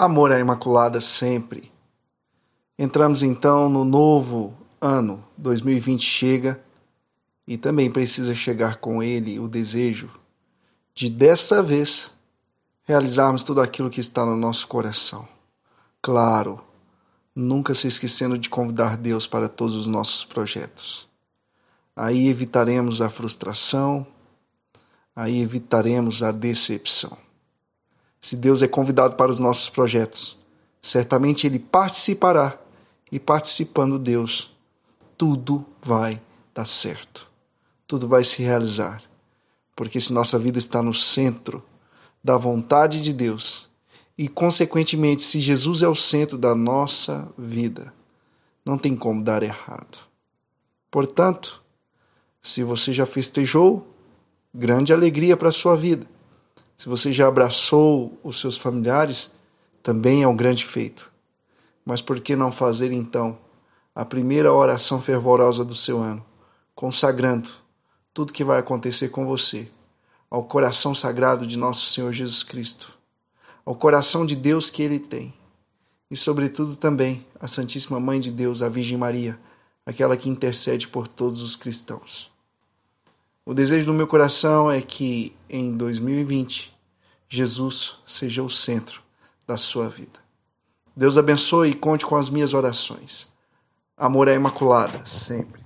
Amor à Imaculada sempre. Entramos então no novo ano, 2020 chega e também precisa chegar com ele o desejo de dessa vez realizarmos tudo aquilo que está no nosso coração. Claro, nunca se esquecendo de convidar Deus para todos os nossos projetos. Aí evitaremos a frustração, aí evitaremos a decepção. Se Deus é convidado para os nossos projetos, certamente Ele participará, e participando Deus, tudo vai dar certo, tudo vai se realizar. Porque se nossa vida está no centro da vontade de Deus, e consequentemente, se Jesus é o centro da nossa vida, não tem como dar errado. Portanto, se você já festejou, grande alegria para a sua vida. Se você já abraçou os seus familiares, também é um grande feito. Mas por que não fazer então a primeira oração fervorosa do seu ano, consagrando tudo que vai acontecer com você ao coração sagrado de nosso Senhor Jesus Cristo, ao coração de Deus que ele tem, e sobretudo também a Santíssima Mãe de Deus, a Virgem Maria, aquela que intercede por todos os cristãos. O desejo do meu coração é que em 2020 Jesus seja o centro da sua vida. Deus abençoe e conte com as minhas orações. Amor é imaculada, sempre.